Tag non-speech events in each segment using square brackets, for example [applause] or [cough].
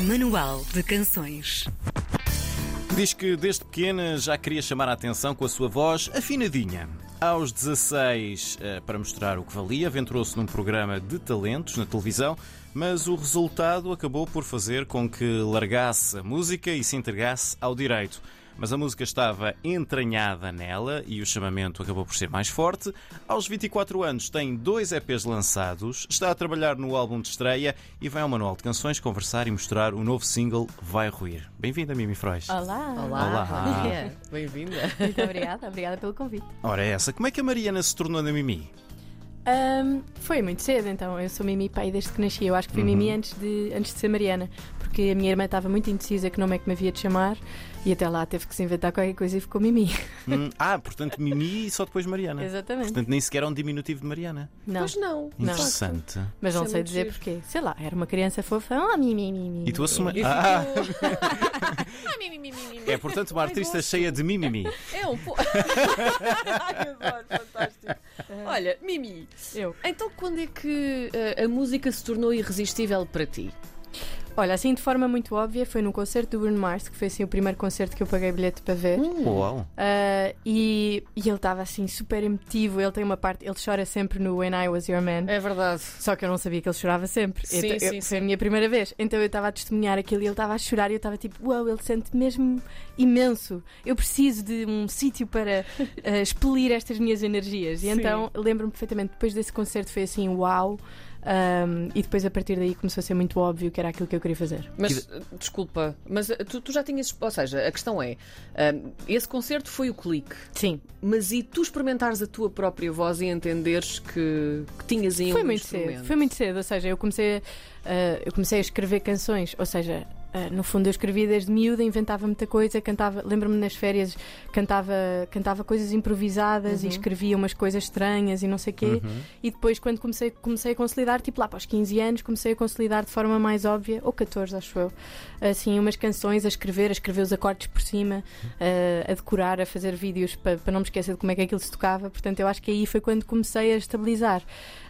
Manual de Canções. Diz que desde pequena já queria chamar a atenção com a sua voz afinadinha. Aos 16, eh, para mostrar o que valia, aventurou-se num programa de talentos na televisão, mas o resultado acabou por fazer com que largasse a música e se entregasse ao direito. Mas a música estava entranhada nela e o chamamento acabou por ser mais forte. Aos 24 anos tem dois EPs lançados, está a trabalhar no álbum de estreia e vai ao Manual de Canções conversar e mostrar o novo single Vai Ruir. Bem-vinda, Mimi Frois. Olá. Olá. Dia. Bem-vinda. Muito obrigada, obrigada pelo convite. Ora, é essa, como é que a Mariana se tornou na Mimi? Ahm, foi muito cedo, então. Eu sou Mimi pai desde que nasci. Eu acho que fui Mimi antes de, antes de ser Mariana, porque a minha irmã estava muito indecisa que nome é que me havia de chamar e até lá teve que se inventar qualquer coisa e ficou Mimi. Hum, ah, portanto, Mimi e só depois Mariana. Exatamente. Portanto, nem sequer é um diminutivo de Mariana. Não, Pois não. Não. Interessante. mas não Isso é sei muito dizer giro. porquê. Sei lá, era uma criança fofa. Ah, Mimi, Mimi. E tu assumes. E Ah, ficou- [laughs] mi, mi, mi, mi, mi. é portanto uma artista cheia de mimimi. É um pouco. [laughs] Fantástico. Olha, Mimi, Eu. então quando é que eh, a música se tornou irresistível para ti? Olha, assim de forma muito óbvia, foi num concerto do Bruno Mars, que foi assim o primeiro concerto que eu paguei bilhete para ver. Uau. Ah, e, e ele estava assim super emotivo. Ele tem uma parte, ele chora sempre no When I Was Your Man. É verdade. Só que eu não sabia que ele chorava sempre. Sim, Então, eu- sim, foi sim. a minha primeira vez. Então eu estava a testemunhar aquilo e ele estava a chorar e eu estava tipo, uau, ele sente mesmo imenso. Eu preciso de um sítio para ah, expelir estas minhas energias. E Sim. então lembro-me perfeitamente, depois desse concerto foi assim, uau. Ahm, e depois a partir daí começou a ser muito óbvio que era aquilo que eu queria fazer. Mas, eh, desculpa, mas eh, tu, tu já tinhas. Ou seja, a questão é: eh, esse concerto foi o clique, Sim, mas e tu experimentares a tua própria voz e entenderes que, que tinhas aí foi um muito instrumento? cedo. Foi muito cedo, ou seja, eu comecei, a- eu comecei a escrever canções, ou seja, ah, no fundo eu escrevia desde miúda, inventava muita coisa, cantava, lembro-me nas férias, cantava, cantava coisas improvisadas e Uhum. escrevia umas coisas estranhas e não sei quê. E depois, quando comecei, comecei a consolidar, tipo lá para os 15 anos, comecei a consolidar de forma mais óbvia, ou 14, acho eu, assim, umas canções a escrever, a escrever os acordes por cima, a, a decorar, a fazer vídeos para, para não me esquecer de como é que aquilo se tocava. Portanto, eu acho que aí foi quando comecei a estabilizar.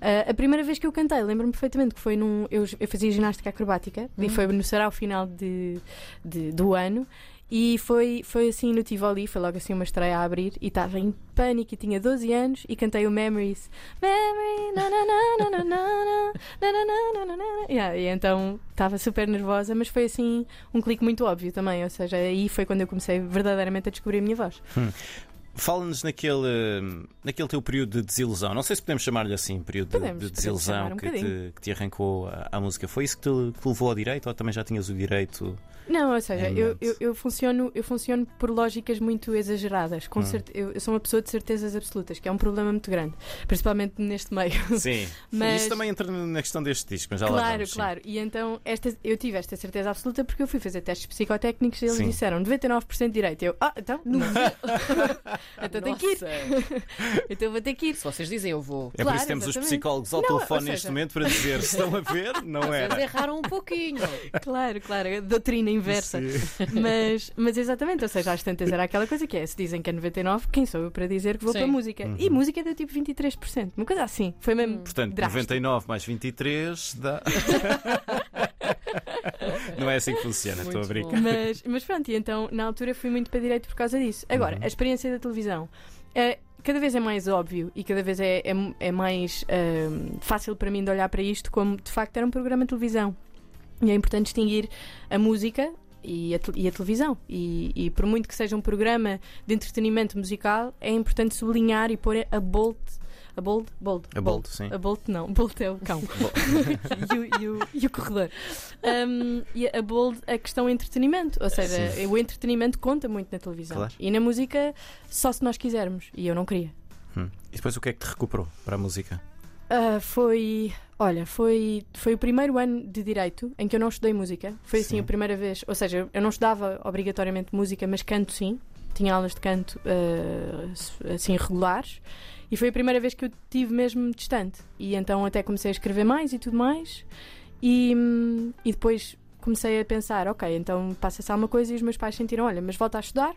Ah, a primeira vez que eu cantei, lembro-me perfeitamente que foi num. Eu, eu fazia ginástica acrobática e foi no sarau final final de, de do ano. E foi, foi assim no Tivoli, foi logo assim uma estreia a abrir e estava em pânico e tinha 12 anos e cantei o Memories. Memory, yeah, e então estava super nervosa, mas foi assim um clique muito óbvio também, ou seja, aí foi quando eu comecei verdadeiramente a descobrir a minha voz. Hum. Fala-nos naquele, naquele teu período de desilusão. Não sei se podemos chamar-lhe assim, período de- Podemos, de, desilusão um que, te, que te arrancou a, à música. Foi isso que te, que levou ao direito ou também já tinhas o direito? Não, ou seja, eu, eu, eu funciono, eu funciono por lógicas muito exageradas. Com Hum. certe- eu, eu sou uma pessoa de certezas absolutas, que é um problema muito grande, principalmente neste meio. [laughs] Sim. Mas- Isso também entra na questão deste disco, mas já lá Claro, sim. claro. E então esta, eu tive esta certeza absoluta porque eu fui fazer testes psicotécnicos e eles Sim. disseram 99% de direito. Eu, ah, então, não. [laughs] [laughs] então tenho que ir. [laughs] Então vou ter que ir. Se vocês dizem, eu vou. É por isso que temos os psicólogos ao telefone seja- neste momento para dizer se estão a ver, não [laughs] Vocês era. erraram um pouquinho. [laughs] Claro, claro, doutrina inversa. Mas, mas exatamente, ou seja, às tantas era aquela coisa que é: se dizem que é 99, quem sou eu para dizer que vou Sim. para a música? Uhum. E música deu tipo 23%, uma coisa assim. Foi mesmo. Portanto, drástico. 99 mais 23 dá. [laughs] não é assim que funciona, estou a brincar. Mas, mas pronto, e então na altura fui muito para direito por causa disso. Agora, Uhum. a experiência da televisão. é, cada vez é mais óbvio e cada vez é, é, é mais ahm, fácil para mim de olhar para isto como de facto era um programa de televisão. E é importante distinguir a música e a, te- e a televisão. E, e por muito que seja um programa de entretenimento musical, é importante sublinhar e pôr a bold. A bold? Bold. A Bolt, sim. A Bolt não, [laughs] Bolt é o cão. [laughs] [laughs] e, o, e o- e o corredor. Um, e a Bold, a questão é entretenimento. Ou seja, o entretenimento conta muito na televisão. Claro. E na música, só se nós quisermos. E eu não queria. Hum. E depois o que é que te recuperou para a música? Ah, foi. Olha, foi, foi o primeiro ano de direito em que eu não estudei música. Foi assim Sim. a primeira vez. Ou seja, eu não estudava obrigatoriamente música, mas canto sim. Tinha aulas de canto ah, assim regulares. E foi a primeira vez que eu tive mesmo distante. E então até comecei a escrever mais e tudo mais. E, hum, e depois comecei a pensar: ok, então passa-se alguma coisa. E os meus pais sentiram: olha, mas volta a estudar.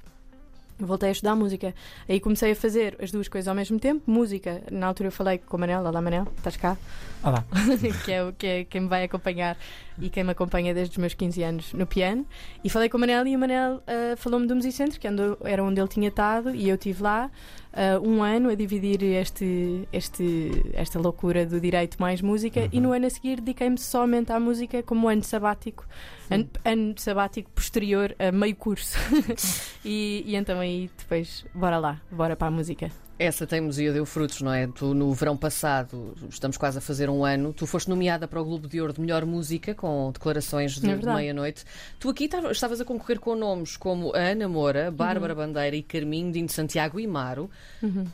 Voltei a estudar música. Aí comecei a fazer as duas coisas ao mesmo tempo. Música, na altura eu falei com o Manel, olá Manel, estás cá? Olá. [laughs] que, é, o- que é quem me vai acompanhar e quem me acompanha desde os meus 15 anos no piano. E falei com o Manel e o Manel ah, falou-me do Musicentro, que andou- era onde ele tinha estado, e eu estive lá ah, um ano a dividir este, este, esta loucura do direito mais música, e no ano a seguir dediquei-me somente à música como ano sabático, ano, ano sabático posterior a meio curso. [laughs] e, e então aí depois, bora lá, bora para a música. Essa teimosia deu frutos, não é? Tu, no verão passado, estamos quase a fazer um ano, tu foste nomeada para o Globo de Ouro de Melhor Música, com declarações de, É de meia-noite. Tu aqui tava- estavas a concorrer com nomes como a Ana Moura, Bárbara Bandeira e Carminho, Dino Santiago e Maro.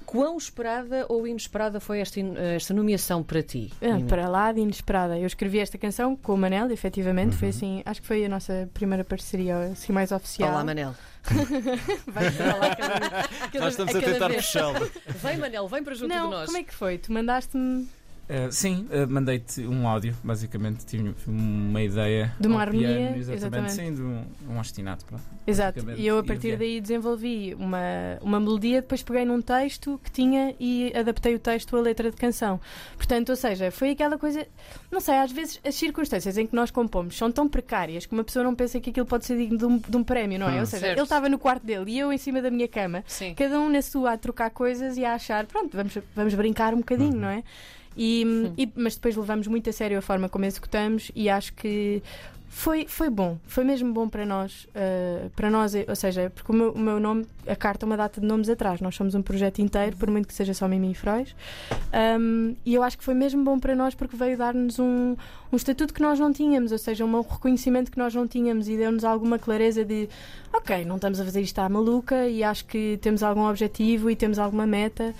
Quão esperada ou inesperada foi esta, esta nomeação para ti? Ah, para lá de inesperada. Eu escrevi esta canção com o Manel, efetivamente. Uhum. Foi assim, acho que foi a nossa primeira parceria assim mais oficial. Olá, Manel. [laughs] Vai cada, cada, Nós estamos a, cada tentar vez. puxá-lo. Vem, Manel, vem para junto Não, de nós. como é que foi? Tu mandaste-me Eh, sim, eh, mandei-te um áudio, basicamente. Tive uma ideia. De uma harmonia, piano, exatamente. exatamente. Sim, de um, um ostinato. Pronto. Exato, e eu a partir daí desenvolvi uma, uma melodia, depois peguei num texto que tinha e adaptei o texto à letra de canção. Portanto, ou seja, foi aquela coisa, não sei, às vezes as circunstâncias em que nós compomos são tão precárias que uma pessoa não pensa que aquilo pode ser digno de um, de um prémio, não é? Hum. ou seja, Certo. ele estava no quarto dele e eu em cima da minha cama, Sim. cada um na sua a trocar coisas e a achar, pronto, vamos, vamos brincar um bocadinho, não é? E, e- mas depois levamos muito a sério a forma como executamos e acho que foi, foi bom, foi mesmo bom para nós, eh, para nós, eh, ou seja, porque o meu, o meu nome, a carta é uma data de nomes atrás, nós somos um projeto inteiro, por muito que seja só Mimi e Frois, Um, e eu acho que foi mesmo bom para nós porque veio dar-nos um, um estatuto que nós não tínhamos, ou seja, um reconhecimento que nós não tínhamos e deu-nos alguma clareza de ok, não estamos a fazer isto à maluca e acho que temos algum objetivo e temos alguma meta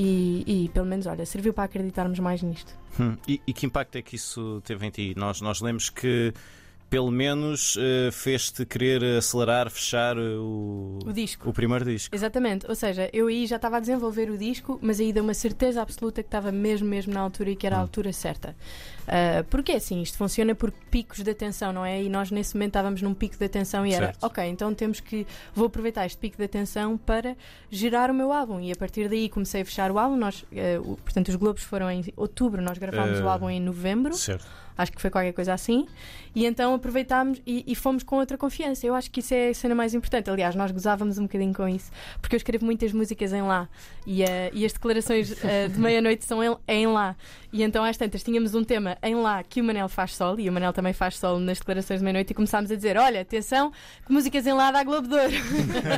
e, e, pelo menos, olha, serviu para acreditarmos mais nisto. Hum, E, e que impacto é que isso teve em ti? Nós, nós lemos que pelo menos eh, fez-te querer acelerar, fechar eh, o, O disco. o primeiro disco. Exatamente, ou seja, eu aí já estava a desenvolver o disco, mas aí deu uma certeza absoluta que estava mesmo, mesmo na altura e que era a altura certa. Ah, porque assim, isto funciona por picos de atenção, não é? E nós nesse momento estávamos num pico de atenção e era, Certo. ok, então temos que, vou aproveitar este pico de atenção para gerar o meu álbum. E a partir daí comecei a fechar o álbum. Nós, ah, o- portanto, os Globos foram em outubro, nós gravámos o álbum em novembro Certo. Acho que foi qualquer coisa assim, e então aproveitámos e, e fomos com outra confiança. Eu acho que isso é a cena mais importante. Aliás, nós gozávamos um bocadinho com isso, porque eu escrevo muitas músicas em lá e, eh, e as declarações eh, de meia-noite são em, em lá. E então, às tantas, tínhamos um tema em lá que o Manel faz solo, e o Manel também faz solo nas declarações de meia-noite, e começámos a dizer: Olha, atenção, que músicas em lá dá Globo de Ouro.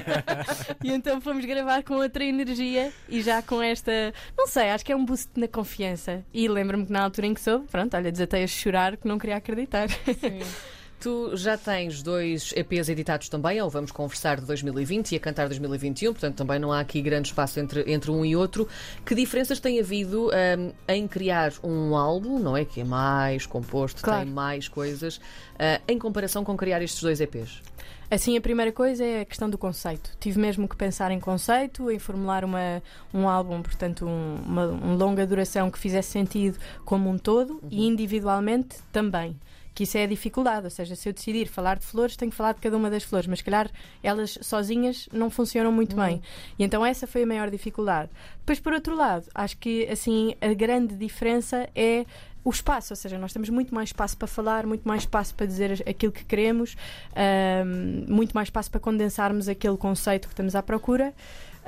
[laughs] e então fomos gravar com outra energia e já com esta. Não sei, acho que é um boost na confiança. E lembro-me que na altura em que soube, pronto, olha, desatei a chorar que não queria acreditar. [laughs] Tu já tens dois EPs editados também, ou vamos conversar de 2020 e a cantar 2021, portanto também não há aqui grande espaço entre, entre um e outro. Que diferenças tem havido hum, em criar um álbum, não é? Que é mais composto, Claro. tem mais coisas, ah, em comparação com criar estes dois EPs? Assim, a primeira coisa é a questão do conceito. Tive mesmo que pensar em conceito, em formular uma, um álbum, portanto, um, uma um longa duração que fizesse sentido como um todo e individualmente também. Que isso é a dificuldade, ou seja, se eu decidir falar de flores, tenho que falar de cada uma das flores, mas se calhar elas sozinhas não funcionam muito bem. E então essa foi a maior dificuldade. Depois, por outro lado, acho que assim a grande diferença é o espaço, ou seja, nós temos muito mais espaço para falar, muito mais espaço para dizer aquilo que queremos, ahm, muito mais espaço para condensarmos aquele conceito que estamos à procura.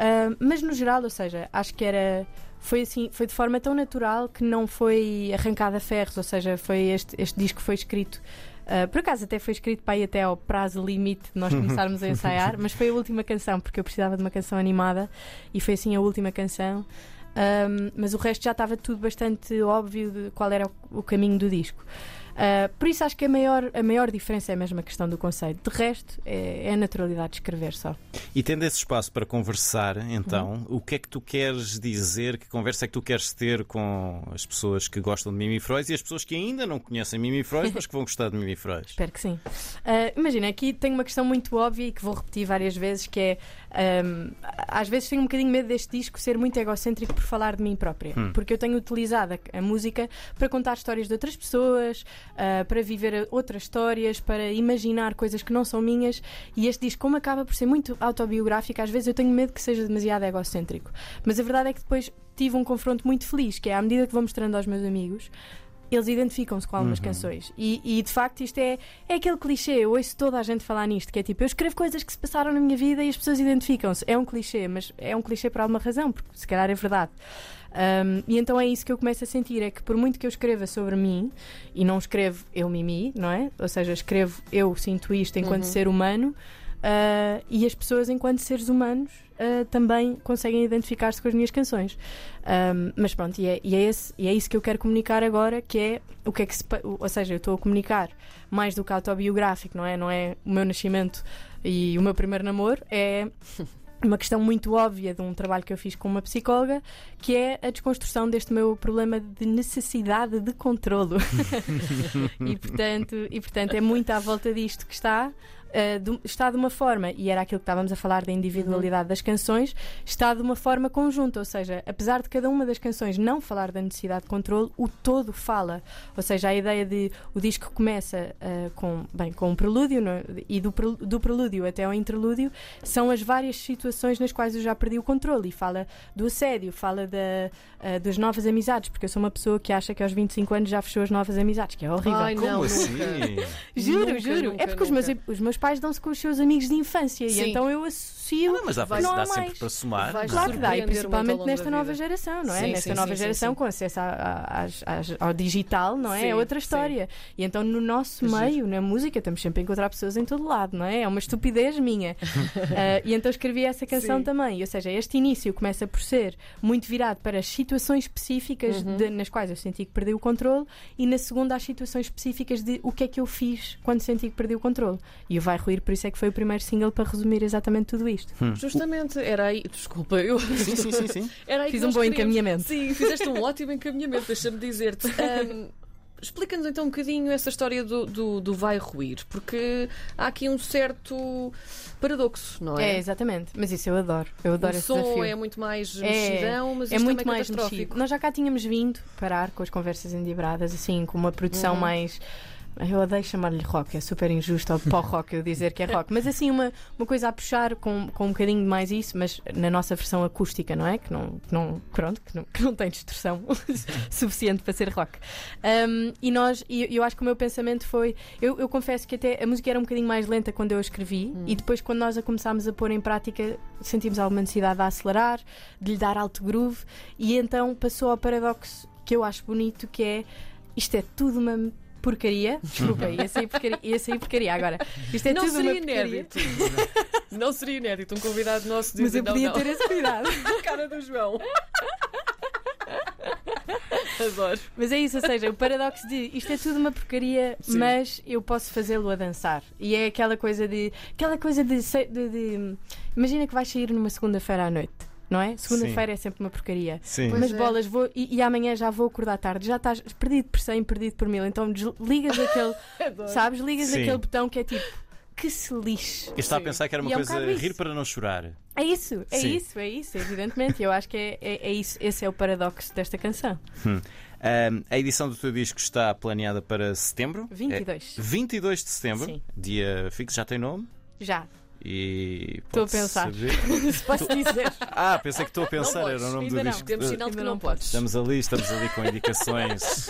Ahm, mas no geral, ou seja, acho que era foi assim, foi de forma tão natural que não foi arrancada a ferros, ou seja, foi este, este disco foi escrito ah, por acaso até foi escrito para ir até ao prazo limite de nós [laughs] começarmos a ensaiar, mas foi a última canção, porque eu precisava de uma canção animada e foi assim a última canção. Ahm, mas o resto já estava tudo bastante óbvio de qual era o, o caminho do disco. Ah, por isso acho que a maior, a maior diferença é mesmo a questão do conceito. De resto, é, é a naturalidade de escrever só. E tendo esse espaço para conversar, então, Uhum. o que é que tu queres dizer? Que conversa é que tu queres ter com as pessoas que gostam de Mimi Freud e as pessoas que ainda não conhecem Mimi Freud, mas que vão gostar de Mimi Freud? [laughs] Espero que sim. Ah, imagina, aqui tenho uma questão muito óbvia e que vou repetir várias vezes, que é ahm, às vezes tenho um bocadinho medo deste disco ser muito egocêntrico por falar de mim própria. Hum. Porque eu tenho utilizado a, a música para contar histórias de outras pessoas, uh, para viver outras histórias, para imaginar coisas que não são minhas. E este disco, como acaba por ser muito autobiográfico, às vezes eu tenho medo que seja demasiado egocêntrico. Mas a verdade é que depois tive um confronto muito feliz, que é à medida que vou mostrando aos meus amigos, eles identificam-se com algumas Uhum. canções. E, e, de facto isto é, é aquele clichê, eu ouço toda a gente falar nisto, que é tipo, eu escrevo coisas que se passaram na minha vida e as pessoas identificam-se. É um clichê, mas é um clichê por alguma razão, porque se calhar é verdade. Um, e então é isso que eu começo a sentir: é que por muito que eu escreva sobre mim, e não escrevo eu mimi, não é? Ou seja, escrevo eu sinto isto enquanto Uhum. ser humano, uh, e as pessoas, enquanto seres humanos, uh, também conseguem identificar-se com as minhas canções. Um, mas pronto, e é, e, é esse, e é isso que eu quero comunicar agora, que é o que é que se. Ou seja, eu estou a comunicar mais do que autobiográfico, não é? Não é o meu nascimento e o meu primeiro namoro, é [laughs] uma questão muito óbvia de um trabalho que eu fiz com uma psicóloga, que é a desconstrução deste meu problema de necessidade de controlo. [laughs] [laughs] e, portanto, e portanto é muito à volta disto que está. Uh, de- está de uma forma, e era aquilo que estávamos a falar da individualidade das canções, está de uma forma conjunta, ou seja, apesar de cada uma das canções não falar da necessidade de controle, o todo fala. Ou seja, a ideia de o disco começa uh, com, bem, com um prelúdio não é? e do, do prelúdio até ao interlúdio são as várias situações nas quais eu já perdi o controle e fala do assédio, fala da, uh, das novas amizades, porque eu sou uma pessoa que acha que aos 25 anos já fechou as novas amizades, que é horrível. Ai, Como não, assim? nunca. Juro, Nunca, juro. nunca, é porque os meus, nunca. os meus pais dão-se com os seus amigos de infância Sim. e então eu associo. Não, mas dá, para, não dá há sempre para somar. Vais? Claro que dá, e principalmente nesta nova geração, não é? Sim, nesta sim, nova sim, geração sim. com acesso a- a- às- ao digital, não é? Sim, é outra sim. história. E então no nosso meio, na música, estamos sempre a encontrar pessoas em todo lado, não é? É uma estupidez minha. Ah, [laughs] e então escrevi essa canção Sim. também. Ou seja, este início começa por ser muito virado para as situações específicas Uhum. de- nas quais eu senti que perdi o controle e na segunda as situações específicas de o que é que eu fiz quando senti que perdi o controle. E o Vai Ruir, por isso é que foi o primeiro single para resumir exatamente tudo isto. Justamente, era aí. Desculpa, eu. Sim, sim, sim, sim. [laughs] Era aí Fiz que um bom queríamos. encaminhamento. Sim, fizeste um [laughs] ótimo encaminhamento, deixa-me dizer-te. [laughs] Ahm, Explica-nos então um bocadinho essa história do, do, do vai ruir, porque há aqui um certo paradoxo, não É, é? exatamente. Mas isso eu adoro. Eu adoro o esse som desafio. é muito mais É, mexidão, mas é isto muito é mais catastrófico. mexido. Nós já cá tínhamos vindo parar com as conversas endibradas, assim, com uma produção Uhum. mais. Eu odeio chamar-lhe rock, é super injusto ao pó-rock eu dizer que é rock, mas assim, uma, uma coisa a puxar com, com um bocadinho de mais isso, mas na nossa versão acústica, não é? Que não, que não, pronto, que não, que não tem distorção [laughs] suficiente para ser rock. Um, e nós, e eu acho que o meu pensamento foi. Eu, eu confesso que até a música era um bocadinho mais lenta quando eu a escrevi, e depois, quando nós a começámos a pôr em prática, sentimos alguma necessidade de acelerar, de lhe dar alto groove, e então passou ao paradoxo que eu acho bonito, que é isto é tudo uma porcaria. Desculpa, ia sair porcaria, ia sair porcaria agora. Isto é não tudo seria uma inédito. não seria inédito um convidado nosso Mas dizer eu não, podia não. ter esse cuidado. [laughs] a cara do João. Adoro. Mas é isso, ou seja, o paradoxo de isto é tudo uma porcaria, Sim. mas eu posso fazê-lo a dançar. E é aquela coisa de. aquela coisa de. de- de- imagina que vais sair numa segunda-feira à noite. Não é? Segunda-feira é sempre uma porcaria. Sim. Pois Mas é. bolas, vou, e, e amanhã já vou acordar tarde, já estás perdido por 100, perdido por mil. Então desligas aquele, [laughs] sabes? Ligas Sim. aquele botão que é tipo, que se lixe. Eu estava a pensar que era uma E é um coisa isso. rir para não chorar. É isso, é Sim. isso, é isso, evidentemente. Eu acho que é, é, é isso, esse é o paradoxo desta canção. Ahm, a edição do teu disco está planeada para setembro. 22. É 22 de setembro. Sim. Dia fixo, já tem nome. Já, E. Estou a pensar. [laughs] se posso dizer. Ah, pensei que estou a pensar, Não era o nome do não. disco. Temos sinal de que Ainda não não podes. Estamos ali, estamos ali com indicações.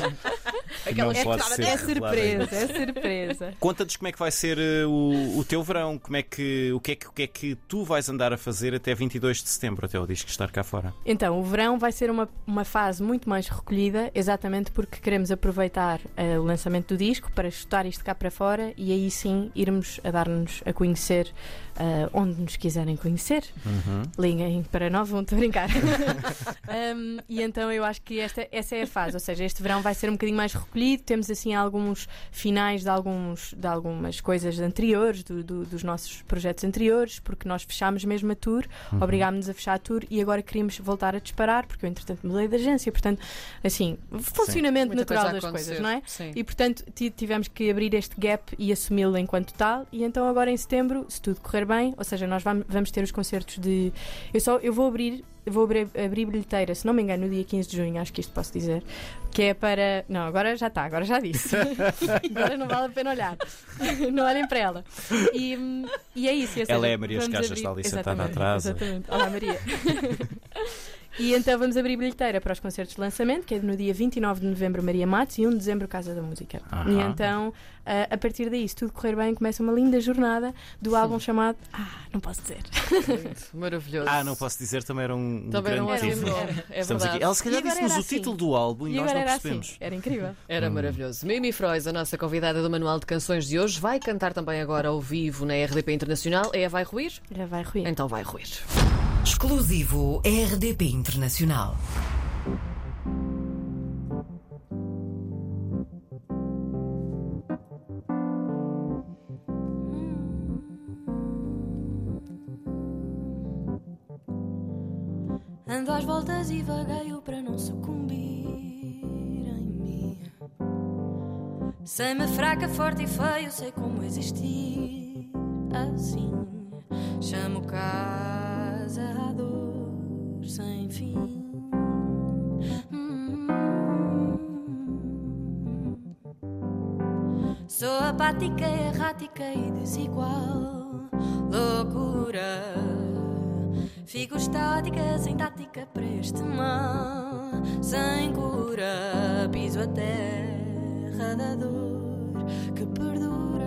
que [laughs] Aquela não é pode ser É surpresa, é surpresa. Conta-nos como é que vai ser eh, o, o teu verão, como é que, o, que é que, o que é que tu vais andar a fazer até 22 de setembro, até o disco estar cá fora. Então, o verão vai ser uma, uma fase muito mais recolhida, exatamente porque queremos aproveitar eh, o lançamento do disco para chutar isto cá para fora e aí sim irmos a dar-nos a conhecer eh, onde nos quiserem conhecer. Liguem para nós, vão te brincar. [laughs] Um, e então eu acho que esta, essa é a fase, ou seja, este verão vai ser um bocadinho mais recolhido. Temos assim alguns finais de, alguns, de algumas coisas anteriores, do- do- dos nossos projetos anteriores, porque nós fechámos mesmo a tour, obrigámos-nos a fechar a tour e agora queríamos voltar a disparar, porque eu entretanto mudei de agência, portanto, assim, funcionamento Muita natural coisa das coisas, não é? Sim. E portanto ti- tivemos que abrir este gap e assumi-lo enquanto tal. E então agora em setembro, se tudo correr correr bem, ou seja, nós vam- vamos ter os concertos de. Eu só eu vou abrir, vou abrir, abrir bilheteira, se não me engano, no dia 15 de junho, acho que isto posso dizer, que é para. Não, agora já está, agora já disse. [laughs] agora não vale a pena olhar. [laughs] não olhem para ela. E, e é isso. ou Ela seja, é a Maria Escajas, abrir- está ali sentada atrás. Exatamente. Olá, Maria. [laughs] E então vamos abrir bilheteira para os concertos de lançamento, que é no dia 29 de novembro Maria Matos e 1 de dezembro Casa da Música. E então, ah, a partir daí, se tudo correr bem, começa uma linda jornada do álbum chamado. Ah, não posso dizer. [laughs] Maravilhoso. Ah, não posso dizer, também era um, um Também grande não era título. bom. É Estamos aqui. verdade. Ela se calhar disse-nos era o assim. título do álbum e, E nós não era percebemos. assim. Era incrível. Era maravilhoso. Mimi Frois, a nossa convidada do Manual de Canções de hoje, vai cantar também agora ao vivo na RDP Internacional. É a Vai Ruir? Já vai ruir. Então vai ruir. Exclusivo RDP Internacional. Ando às voltas e vagueio para não sucumbir em mim. Sei-me fraca, forte e feio, sei como existir assim. Chamo casa apática, errática e desigual. Loucura. Fico estática, sem tática para este mal. Sem cura, piso a terra da dor que perdura.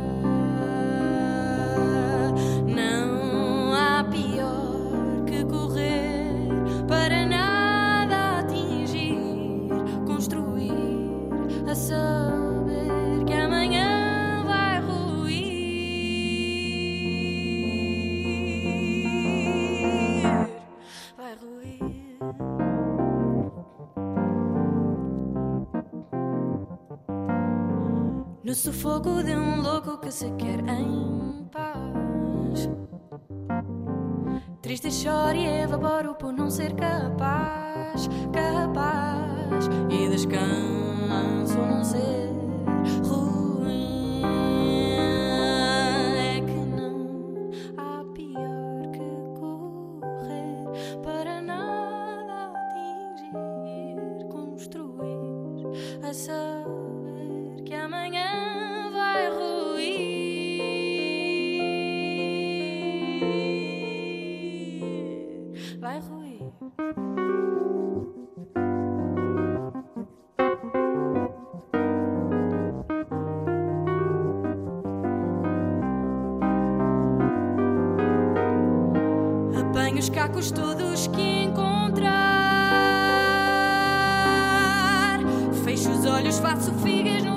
Sufoco de um louco que se quer em paz. Triste choro e evaporo por não ser capaz, capaz. E descanso não ser ruim. Apanho os cacos todos que encontrar. Fecho os olhos, faço figas no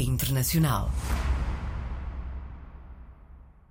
Internacional.